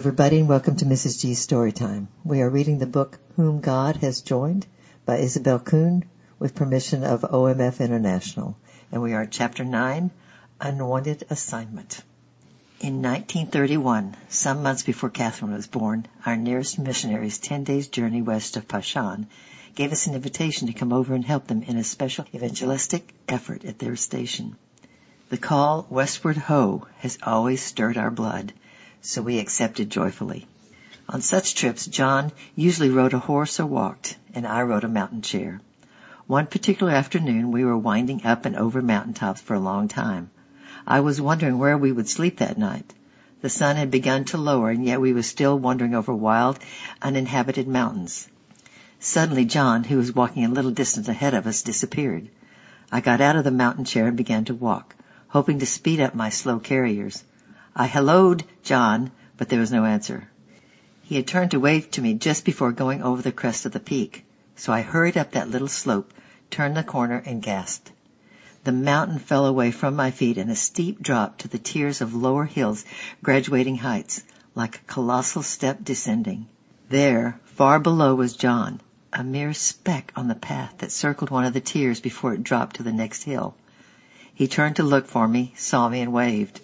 everybody, and welcome to Mrs. G's Storytime. We are reading the book Whom God Has Joined by Isobel Kuhn with permission of OMF International. And we are at Chapter 9, Unwanted Assignment. In 1931, some months before Catherine was born, our nearest missionaries, 10 days journey west of Pashan, gave us an invitation to come over and help them in a special evangelistic effort at their station. The call, Westward Ho, has always stirred our blood so we accepted joyfully. On such trips, John usually rode a horse or walked, and I rode a mountain chair. One particular afternoon, we were winding up and over mountain tops for a long time. I was wondering where we would sleep that night. The sun had begun to lower, and yet we were still wandering over wild, uninhabited mountains. Suddenly, John, who was walking a little distance ahead of us, disappeared. I got out of the mountain chair and began to walk, hoping to speed up my slow carriers. I helloed John, but there was no answer. He had turned to wave to me just before going over the crest of the peak, so I hurried up that little slope, turned the corner, and gasped. The mountain fell away from my feet in a steep drop to the tiers of lower hills graduating heights, like a colossal step descending. There, far below was John, a mere speck on the path that circled one of the tiers before it dropped to the next hill. He turned to look for me, saw me, and waved.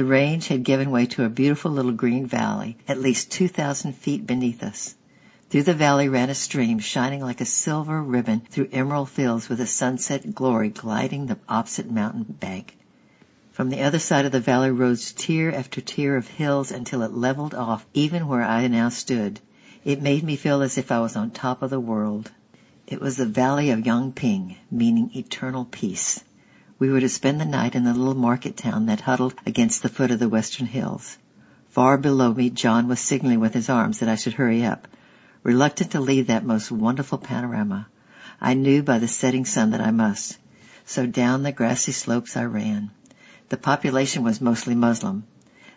The range had given way to a beautiful little green valley, at least 2,000 feet beneath us. Through the valley ran a stream shining like a silver ribbon through emerald fields with a sunset glory gliding the opposite mountain bank. From the other side of the valley rose tier after tier of hills until it leveled off even where I now stood. It made me feel as if I was on top of the world. It was the valley of Yangping, meaning eternal peace. We were to spend the night in the little market town that huddled against the foot of the western hills. Far below me, John was signaling with his arms that I should hurry up. Reluctant to leave that most wonderful panorama, I knew by the setting sun that I must. So down the grassy slopes I ran. The population was mostly Muslim.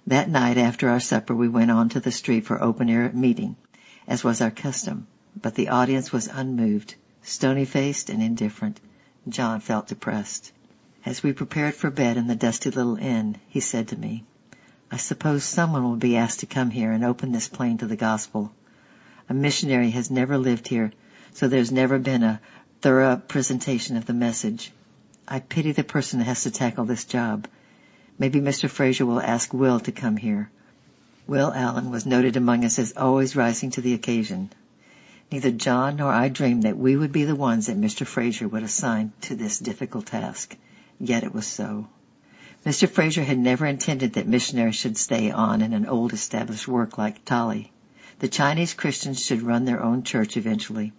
That night after our supper we went on to the street for open air meeting, as was our custom, but the audience was unmoved, stony faced and indifferent. John felt depressed. As we prepared for bed in the dusty little inn, he said to me, I suppose someone will be asked to come here and open this plain to the gospel. A missionary has never lived here, so there's never been a thorough presentation of the message. I pity the person that has to tackle this job. Maybe Mr. Fraser will ask Will to come here. Will Allen was noted among us as always rising to the occasion. Neither John nor I dreamed that we would be the ones that Mr. Fraser would assign to this difficult task. Yet it was so. Mr. Fraser had never intended that missionaries should stay on in an old established work like Tali. The Chinese Christians should run their own church eventually.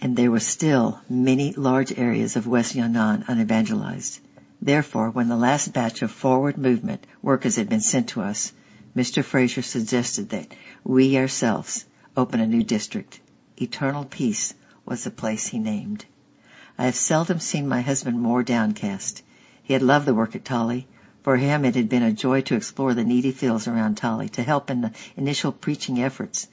And there were still many large areas of West Yunnan unevangelized. Therefore, when the last batch of forward movement workers had been sent to us, Mr. Fraser suggested that we ourselves open a new district. Eternal Peace was the place he named. I have seldom seen my husband more downcast. He had loved the work at Tali. For him it had been a joy to explore the needy fields around Tali, to help in the initial preaching efforts.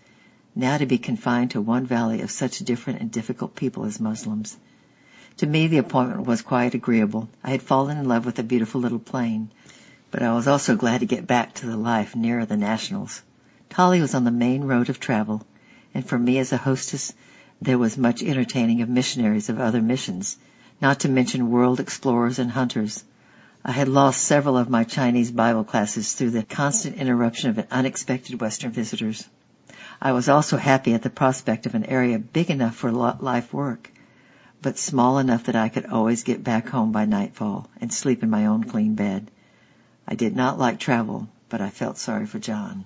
Now to be confined to one valley of such different and difficult people as Muslims. To me the appointment was quite agreeable. I had fallen in love with the beautiful little plain. But I was also glad to get back to the life nearer the nationals. Tali was on the main road of travel, and for me as a hostess there was much entertaining of missionaries of other missions, not to mention world explorers and hunters. I had lost several of my Chinese Bible classes through the constant interruption of unexpected Western visitors. I was also happy at the prospect of an area big enough for life work, but small enough that I could always get back home by nightfall and sleep in my own clean bed. I did not like travel, but I felt sorry for John.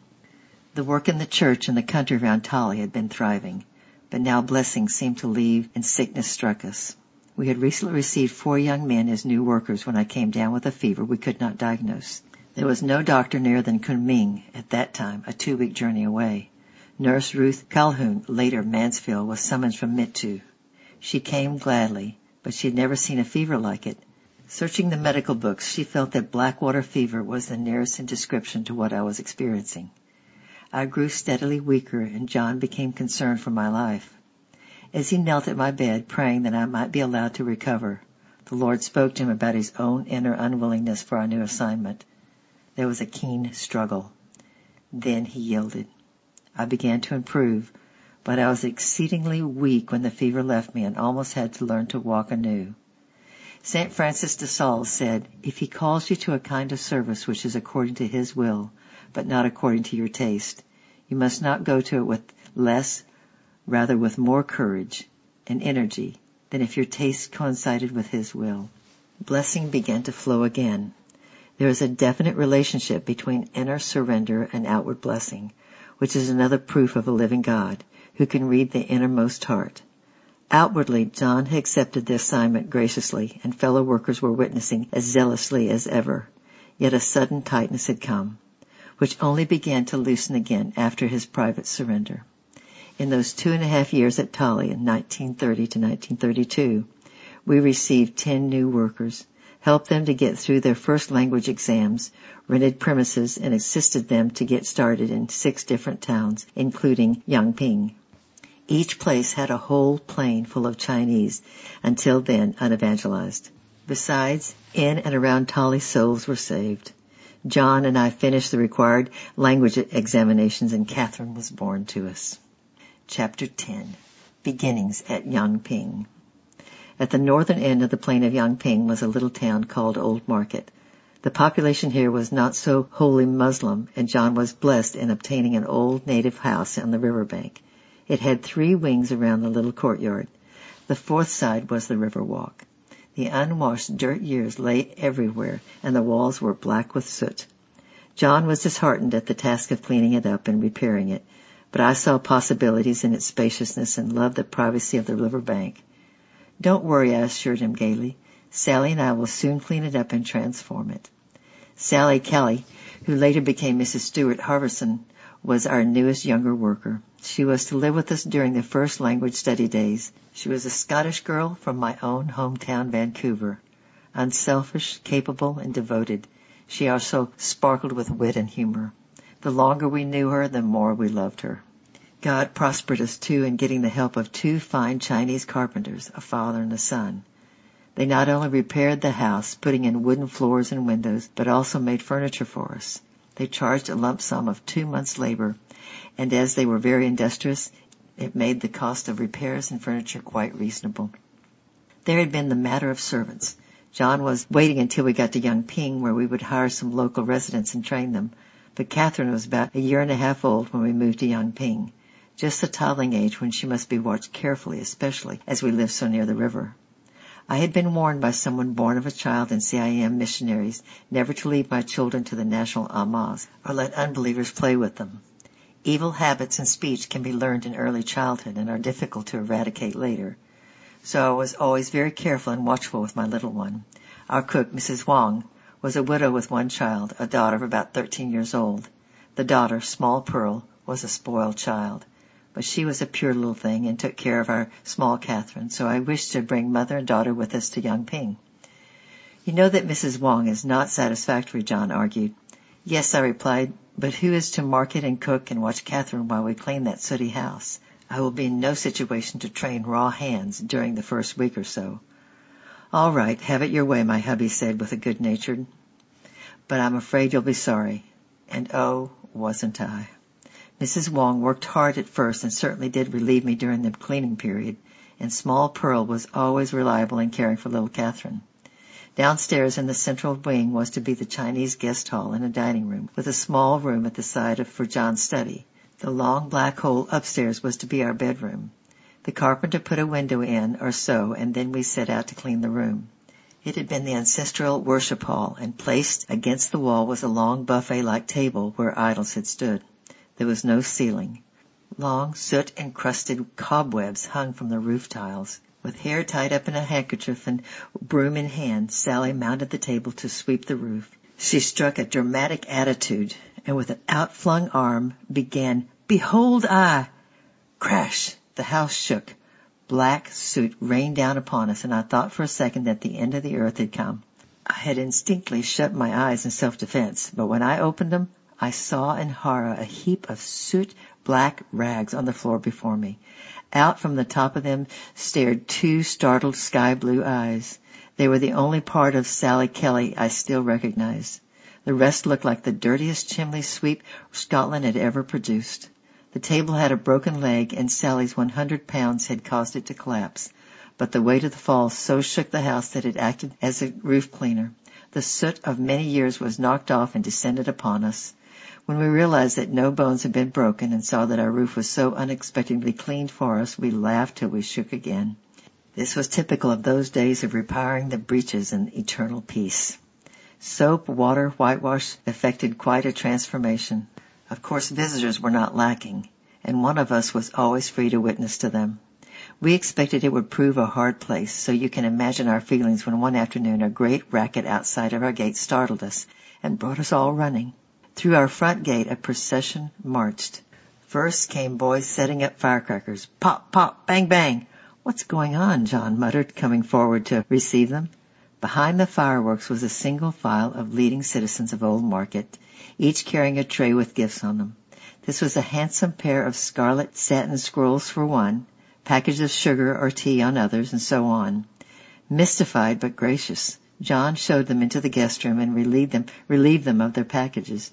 The work in the church and the country around Tali had been thriving but now blessings seemed to leave and sickness struck us. We had recently received four young men as new workers when I came down with a fever we could not diagnose. There was no doctor nearer than Kunming at that time, a two-week journey away. Nurse Ruth Calhoun, later Mansfield, was summoned from Mitu. She came gladly, but she had never seen a fever like it. Searching the medical books, she felt that blackwater fever was the nearest in description to what I was experiencing. I grew steadily weaker and John became concerned for my life. As he knelt at my bed praying that I might be allowed to recover, the Lord spoke to him about his own inner unwillingness for our new assignment. There was a keen struggle. Then he yielded. I began to improve, but I was exceedingly weak when the fever left me and almost had to learn to walk anew. St. Francis de Sales said, if he calls you to a kind of service which is according to his will, but not according to your taste, you must not go to it with less, rather with more courage and energy than if your taste coincided with his will. Blessing began to flow again. There is a definite relationship between inner surrender and outward blessing, which is another proof of a living God who can read the innermost heart. Outwardly, John had accepted the assignment graciously, and fellow workers were witnessing as zealously as ever. Yet a sudden tightness had come, which only began to loosen again after his private surrender. In those two and a half years at Tali in 1930 to 1932, we received ten new workers, helped them to get through their first language exams, rented premises, and assisted them to get started in six different towns, including Yangping. Each place had a whole plain full of Chinese, until then unevangelized. Besides, in and around Tali souls were saved. John and I finished the required language examinations and Catherine was born to us. Chapter 10 Beginnings at Yangping At the northern end of the plain of Yangping was a little town called Old Market. The population here was not so wholly Muslim and John was blessed in obtaining an old native house on the river bank. It had three wings around the little courtyard. The fourth side was the river walk. The unwashed dirt years lay everywhere and the walls were black with soot. John was disheartened at the task of cleaning it up and repairing it, but I saw possibilities in its spaciousness and loved the privacy of the river bank. Don't worry, I assured him gaily. Sally and I will soon clean it up and transform it. Sally Kelly, who later became Mrs. Stewart Harverson, was our newest younger worker. She was to live with us during the first language study days. She was a Scottish girl from my own hometown, Vancouver. Unselfish, capable, and devoted. She also sparkled with wit and humor. The longer we knew her, the more we loved her. God prospered us too in getting the help of two fine Chinese carpenters, a father and a son. They not only repaired the house, putting in wooden floors and windows, but also made furniture for us. They charged a lump sum of two months' labor and as they were very industrious, it made the cost of repairs and furniture quite reasonable. There had been the matter of servants. John was waiting until we got to Yangping where we would hire some local residents and train them. But Catherine was about a year and a half old when we moved to Yangping. Just the toddling age when she must be watched carefully, especially as we lived so near the river. I had been warned by someone born of a child in CIM missionaries never to leave my children to the national amas or let unbelievers play with them. Evil habits and speech can be learned in early childhood and are difficult to eradicate later. So I was always very careful and watchful with my little one. Our cook, Mrs. Wong, was a widow with one child, a daughter of about 13 years old. The daughter, Small Pearl, was a spoiled child. But she was a pure little thing and took care of our small Catherine, so I wished to bring mother and daughter with us to Yangping. You know that Mrs. Wong is not satisfactory, John argued. Yes, I replied, but who is to market and cook and watch Catherine while we clean that sooty house? I will be in no situation to train raw hands during the first week or so. All right, have it your way, my hubby said with a good natured. But I'm afraid you'll be sorry. And oh, wasn't I. Mrs. Wong worked hard at first and certainly did relieve me during the cleaning period, and small Pearl was always reliable in caring for little Catherine. Downstairs in the central wing was to be the Chinese guest hall and a dining room, with a small room at the side of for John's study. The long black hole upstairs was to be our bedroom. The carpenter put a window in or so, and then we set out to clean the room. It had been the ancestral worship hall, and placed against the wall was a long buffet-like table where idols had stood. There was no ceiling. Long soot-encrusted cobwebs hung from the roof tiles. With hair tied up in a handkerchief and broom in hand, Sally mounted the table to sweep the roof. She struck a dramatic attitude and with an outflung arm began, Behold I! Crash! The house shook. Black soot rained down upon us and I thought for a second that the end of the earth had come. I had instinctively shut my eyes in self-defense, but when I opened them, I saw in horror a heap of soot black rags on the floor before me. Out from the top of them stared two startled sky blue eyes. They were the only part of Sally Kelly I still recognized. The rest looked like the dirtiest chimney sweep Scotland had ever produced. The table had a broken leg and Sally's 100 pounds had caused it to collapse. But the weight of the fall so shook the house that it acted as a roof cleaner. The soot of many years was knocked off and descended upon us. When we realized that no bones had been broken and saw that our roof was so unexpectedly cleaned for us, we laughed till we shook again. This was typical of those days of repairing the breaches in eternal peace. Soap, water, whitewash effected quite a transformation. Of course visitors were not lacking, and one of us was always free to witness to them. We expected it would prove a hard place, so you can imagine our feelings when one afternoon a great racket outside of our gate startled us and brought us all running. Through our front gate a procession marched. First came boys setting up firecrackers. Pop, pop, bang, bang. What's going on? John muttered, coming forward to receive them. Behind the fireworks was a single file of leading citizens of Old Market, each carrying a tray with gifts on them. This was a handsome pair of scarlet satin scrolls for one, packages of sugar or tea on others, and so on. Mystified but gracious, John showed them into the guest room and relieved them, relieved them of their packages.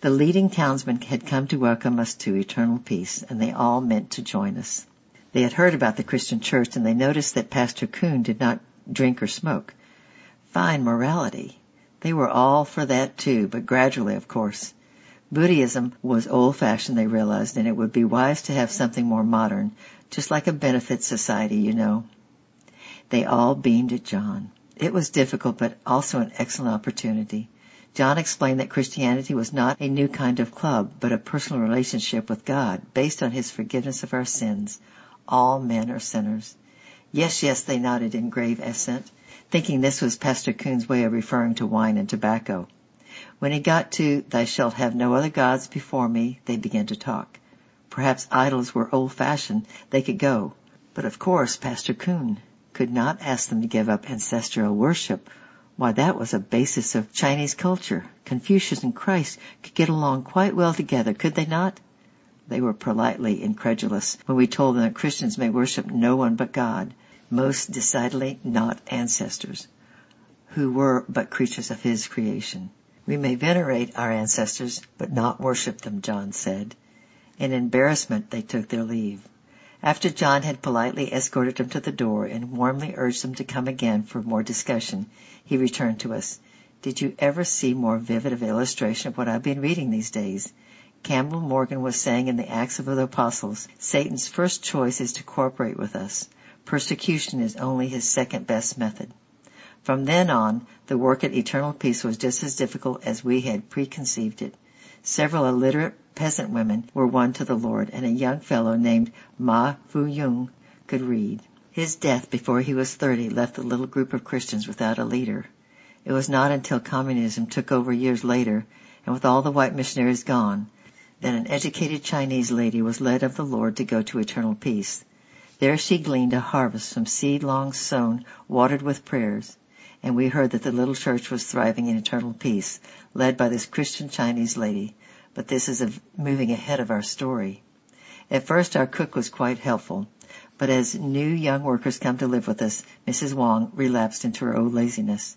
The leading townsmen had come to welcome us to eternal peace, and they all meant to join us. They had heard about the Christian church, and they noticed that Pastor Kuhn did not drink or smoke. Fine morality. They were all for that too, but gradually, of course. Buddhism was old-fashioned, they realized, and it would be wise to have something more modern, just like a benefit society, you know. They all beamed at John. It was difficult, but also an excellent opportunity. John explained that Christianity was not a new kind of club, but a personal relationship with God, based on His forgiveness of our sins. All men are sinners. Yes, yes, they nodded in grave assent thinking this was Pastor Kuhn's way of referring to wine and tobacco. When he got to, Thou shalt have no other gods before me, they began to talk. Perhaps idols were old-fashioned, they could go. But of course, Pastor Kuhn could not ask them to give up ancestral worship. Why, that was a basis of Chinese culture. Confucius and Christ could get along quite well together, could they not? They were politely incredulous when we told them that Christians may worship no one but God most decidedly not ancestors, who were but creatures of his creation. We may venerate our ancestors, but not worship them, John said. In embarrassment they took their leave. After John had politely escorted them to the door and warmly urged them to come again for more discussion, he returned to us. Did you ever see more vivid illustration of what I've been reading these days? Campbell Morgan was saying in the Acts of the Apostles, Satan's first choice is to cooperate with us. Persecution is only his second best method. From then on, the work at Eternal Peace was just as difficult as we had preconceived it. Several illiterate peasant women were won to the Lord, and a young fellow named Ma Fu Yung could read. His death before he was 30 left the little group of Christians without a leader. It was not until communism took over years later, and with all the white missionaries gone, that an educated Chinese lady was led of the Lord to go to eternal peace. There she gleaned a harvest from seed long sown, watered with prayers, and we heard that the little church was thriving in eternal peace, led by this Christian Chinese lady. But this is a, moving ahead of our story. At first our cook was quite helpful, but as new young workers come to live with us, Mrs. Wong relapsed into her old laziness.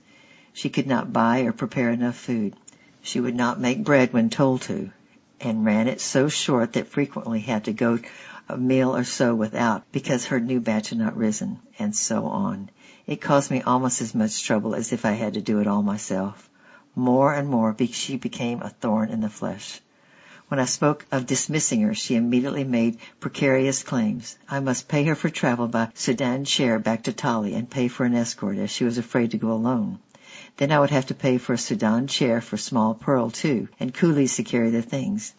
She could not buy or prepare enough food. She would not make bread when told to, and ran it so short that frequently had to go a meal or so without because her new batch had not risen, and so on. It caused me almost as much trouble as if I had to do it all myself. More and more she became a thorn in the flesh. When I spoke of dismissing her, she immediately made precarious claims. I must pay her for travel by sedan chair back to Tali and pay for an escort as she was afraid to go alone. Then I would have to pay for a sedan chair for small Pearl too, and coolies to carry the things.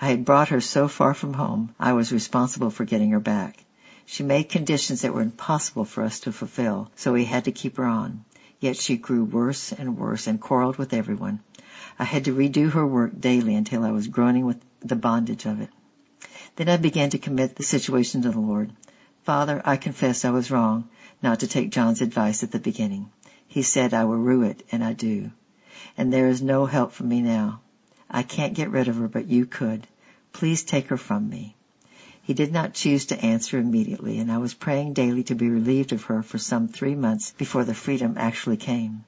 I had brought her so far from home, I was responsible for getting her back. She made conditions that were impossible for us to fulfill, so we had to keep her on. Yet she grew worse and worse and quarreled with everyone. I had to redo her work daily until I was groaning with the bondage of it. Then I began to commit the situation to the Lord. Father, I confess I was wrong not to take John's advice at the beginning. He said I will rue it, and I do. And there is no help for me now. I can't get rid of her, but you could. Please take her from me. He did not choose to answer immediately, and I was praying daily to be relieved of her for some three months before the freedom actually came.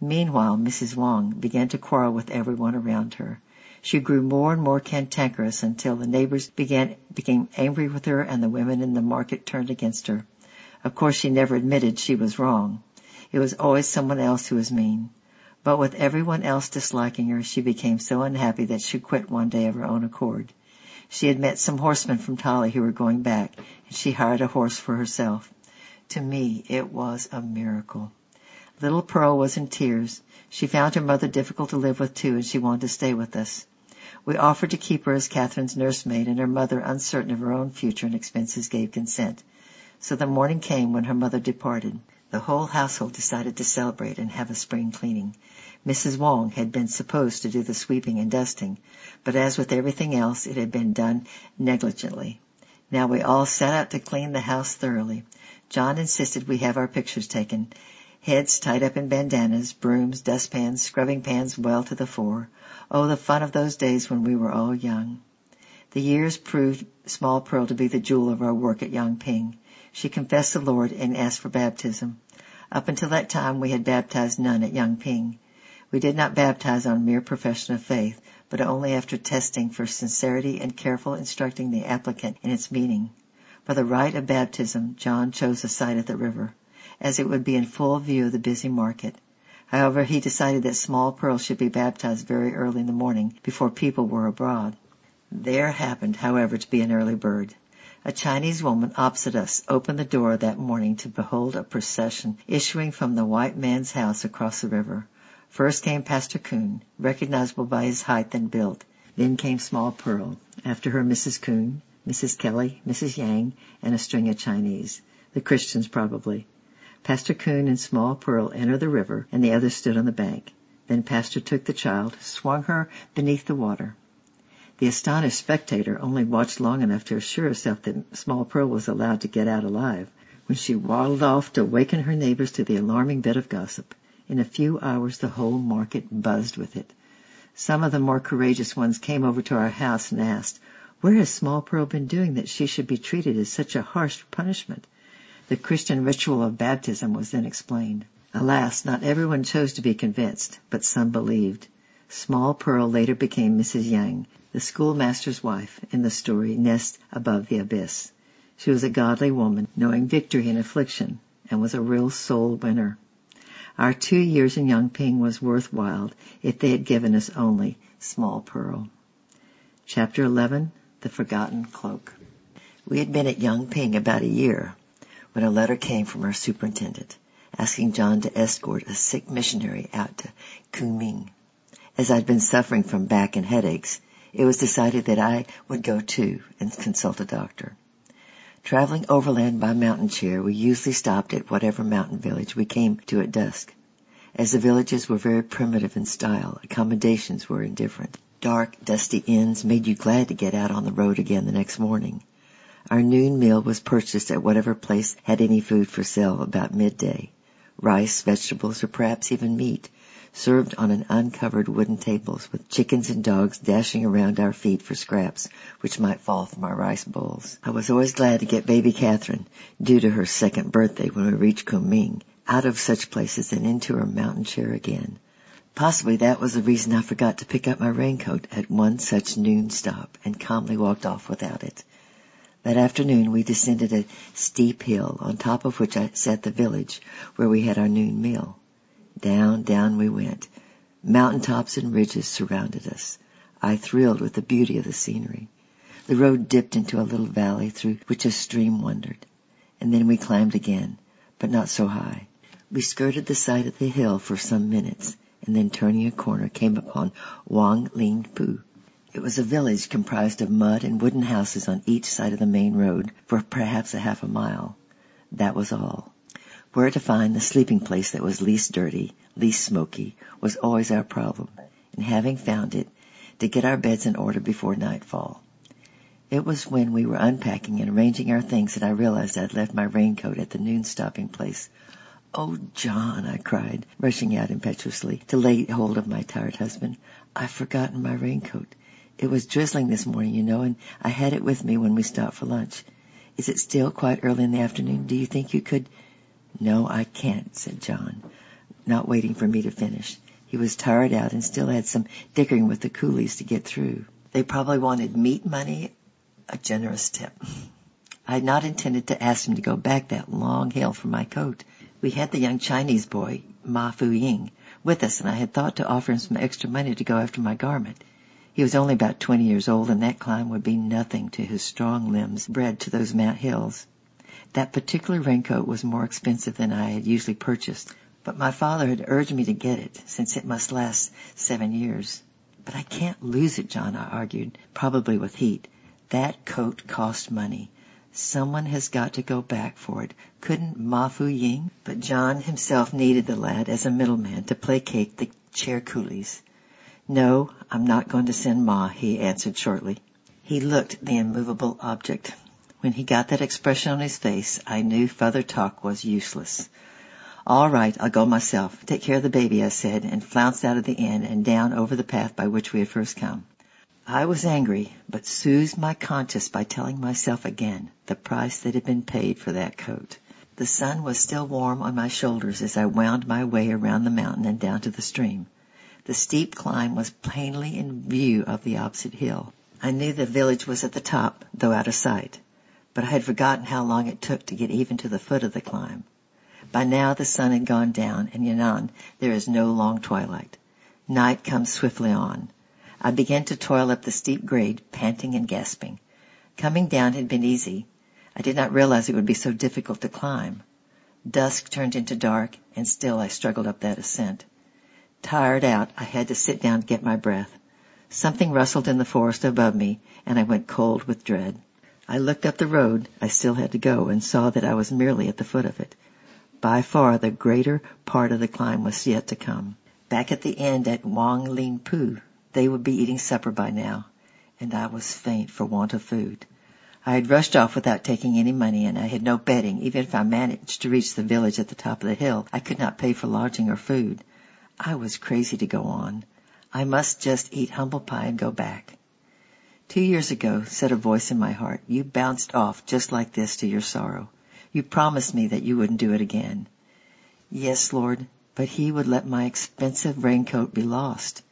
Meanwhile, Mrs. Wang began to quarrel with everyone around her. She grew more and more cantankerous until the neighbors began, became angry with her and the women in the market turned against her. Of course she never admitted she was wrong. It was always someone else who was mean. But with everyone else disliking her, she became so unhappy that she quit one day of her own accord. She had met some horsemen from Tali who were going back, and she hired a horse for herself. To me, it was a miracle. Little Pearl was in tears. She found her mother difficult to live with too, and she wanted to stay with us. We offered to keep her as Catherine's nursemaid, and her mother, uncertain of her own future and expenses, gave consent. So the morning came when her mother departed. The whole household decided to celebrate and have a spring cleaning. Mrs. Wang had been supposed to do the sweeping and dusting, but as with everything else, it had been done negligently. Now we all set out to clean the house thoroughly. John insisted we have our pictures taken, heads tied up in bandanas, brooms, dustpans, scrubbing pans well to the fore. Oh, the fun of those days when we were all young. The years proved Small Pearl to be the jewel of our work at Yangping. She confessed the Lord and asked for baptism. Up until that time we had baptized none at Yangping. We did not baptize on mere profession of faith, but only after testing for sincerity and careful instructing the applicant in its meaning. For the rite of baptism, John chose a site at the river, as it would be in full view of the busy market. However, he decided that Small Pearl should be baptized very early in the morning, before people were abroad. There happened, however, to be an early bird. A Chinese woman opposite us opened the door that morning to behold a procession issuing from the white man's house across the river. First came Pastor Kuhn, recognizable by his height and build. Then came Small Pearl. After her Mrs. Kuhn, Mrs. Kelly, Mrs. Yang, and a string of Chinese. The Christians probably. Pastor Kuhn and Small Pearl entered the river, and the others stood on the bank. Then Pastor took the child, swung her beneath the water. The astonished spectator only watched long enough to assure herself that Small Pearl was allowed to get out alive, when she waddled off to waken her neighbors to the alarming bit of gossip. In a few hours the whole market buzzed with it. Some of the more courageous ones came over to our house and asked, where has Small Pearl been doing that she should be treated as such a harsh punishment? The Christian ritual of baptism was then explained. Alas, not everyone chose to be convinced, but some believed. Small Pearl later became Mrs. Yang, the schoolmaster's wife in the story Nest Above the Abyss. She was a godly woman, knowing victory in affliction, and was a real soul winner. Our two years in Yangping was worthwhile if they had given us only Small Pearl. Chapter 11 The Forgotten Cloak We had been at Yangping about a year when a letter came from our superintendent asking John to escort a sick missionary out to Kunming. As I'd been suffering from back and headaches, it was decided that I would go too and consult a doctor. Traveling overland by mountain chair, we usually stopped at whatever mountain village we came to at dusk. As the villages were very primitive in style, accommodations were indifferent. Dark, dusty inns made you glad to get out on the road again the next morning. Our noon meal was purchased at whatever place had any food for sale about midday. Rice, vegetables, or perhaps even meat, served on an uncovered wooden tables with chickens and dogs dashing around our feet for scraps which might fall from our rice bowls. I was always glad to get baby Catherine, due to her second birthday when we reached Kunming, out of such places and into her mountain chair again. Possibly that was the reason I forgot to pick up my raincoat at one such noon stop and calmly walked off without it. That afternoon we descended a steep hill on top of which I sat the village where we had our noon meal. Down, down we went. Mountain tops and ridges surrounded us. I thrilled with the beauty of the scenery. The road dipped into a little valley through which a stream wandered. And then we climbed again, but not so high. We skirted the side of the hill for some minutes, and then turning a corner came upon Wang Ling Pu. It was a village comprised of mud and wooden houses on each side of the main road for perhaps a half a mile. That was all. Where to find the sleeping place that was least dirty, least smoky, was always our problem, and having found it, to get our beds in order before nightfall. It was when we were unpacking and arranging our things that I realized I'd left my raincoat at the noon stopping place. Oh, John, I cried, rushing out impetuously to lay hold of my tired husband. I've forgotten my raincoat. It was drizzling this morning, you know, and I had it with me when we stopped for lunch. Is it still quite early in the afternoon? Do you think you could? No, I can't, said John. not waiting for me to finish. He was tired out and still had some dickering with the coolies to get through. They probably wanted meat money, a generous tip. I had not intended to ask him to go back that long hill for my coat. We had the young Chinese boy, Ma Fu Ying, with us and I had thought to offer him some extra money to go after my garment. He was only about 20 years old and that climb would be nothing to his strong limbs bred to those mount hills. That particular raincoat was more expensive than I had usually purchased, but my father had urged me to get it since it must last seven years. But I can't lose it, John, I argued, probably with heat. That coat cost money. Someone has got to go back for it. Couldn't Ma Fu Ying? But John himself needed the lad as a middleman to placate the chair coolies. No, I'm not going to send Ma, he answered shortly. He looked the immovable object. When he got that expression on his face, I knew further talk was useless. All right, I'll go myself. Take care of the baby, I said, and flounced out of the inn and down over the path by which we had first come. I was angry, but soothed my conscience by telling myself again the price that had been paid for that coat. The sun was still warm on my shoulders as I wound my way around the mountain and down to the stream. The steep climb was plainly in view of the opposite hill. I knew the village was at the top, though out of sight but I had forgotten how long it took to get even to the foot of the climb. By now the sun had gone down, and Yunnan there is no long twilight. Night comes swiftly on. I began to toil up the steep grade, panting and gasping. Coming down had been easy. I did not realize it would be so difficult to climb. Dusk turned into dark, and still I struggled up that ascent. Tired out, I had to sit down to get my breath. Something rustled in the forest above me, and I went cold with dread. I looked up the road I still had to go and saw that I was merely at the foot of it. By far the greater part of the climb was yet to come. Back at the end at Wang Ling Pu, they would be eating supper by now, and I was faint for want of food. I had rushed off without taking any money and I had no bedding. Even if I managed to reach the village at the top of the hill, I could not pay for lodging or food. I was crazy to go on. I must just eat humble pie and go back. Two years ago, said a voice in my heart, you bounced off just like this to your sorrow. You promised me that you wouldn't do it again. Yes, Lord, but he would let my expensive raincoat be lost.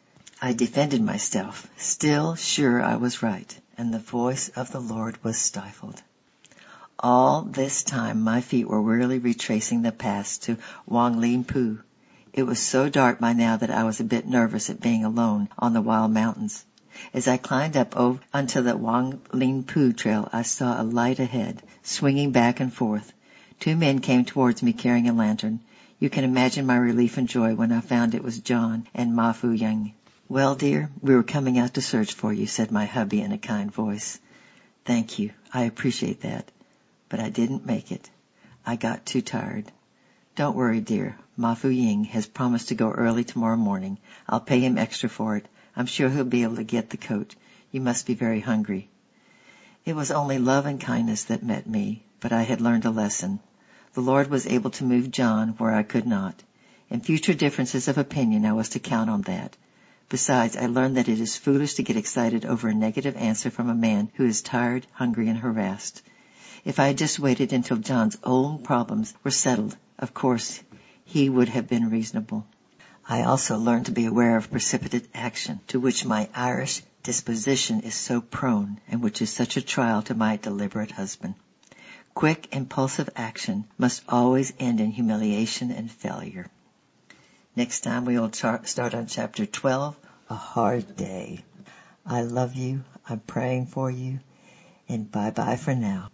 I defended myself, still sure I was right, and the voice of the Lord was stifled. All this time my feet were wearily retracing the path to Wang Ling Pu. It was so dark by now that I was a bit nervous at being alone on the wild mountains. As I climbed up onto the Wang Ling Pu trail, I saw a light ahead, swinging back and forth. Two men came towards me carrying a lantern. You can imagine my relief and joy when I found it was John and Ma Fu Ying. Well, dear, we were coming out to search for you, said my hubby in a kind voice. Thank you. I appreciate that. But I didn't make it. I got too tired. Don't worry, dear. Ma Fu Ying has promised to go early tomorrow morning. I'll pay him extra for it. I'm sure he'll be able to get the coat. You must be very hungry. It was only love and kindness that met me, but I had learned a lesson. The Lord was able to move John where I could not. In future differences of opinion, I was to count on that. Besides, I learned that it is foolish to get excited over a negative answer from a man who is tired, hungry, and harassed. If I had just waited until John's own problems were settled, of course, he would have been reasonable. I also learned to be aware of precipitate action, to which my Irish disposition is so prone, and which is such a trial to my deliberate husband. Quick, impulsive action must always end in humiliation and failure. Next time we will start on chapter 12, A Hard Day. I love you. I'm praying for you. And bye bye for now.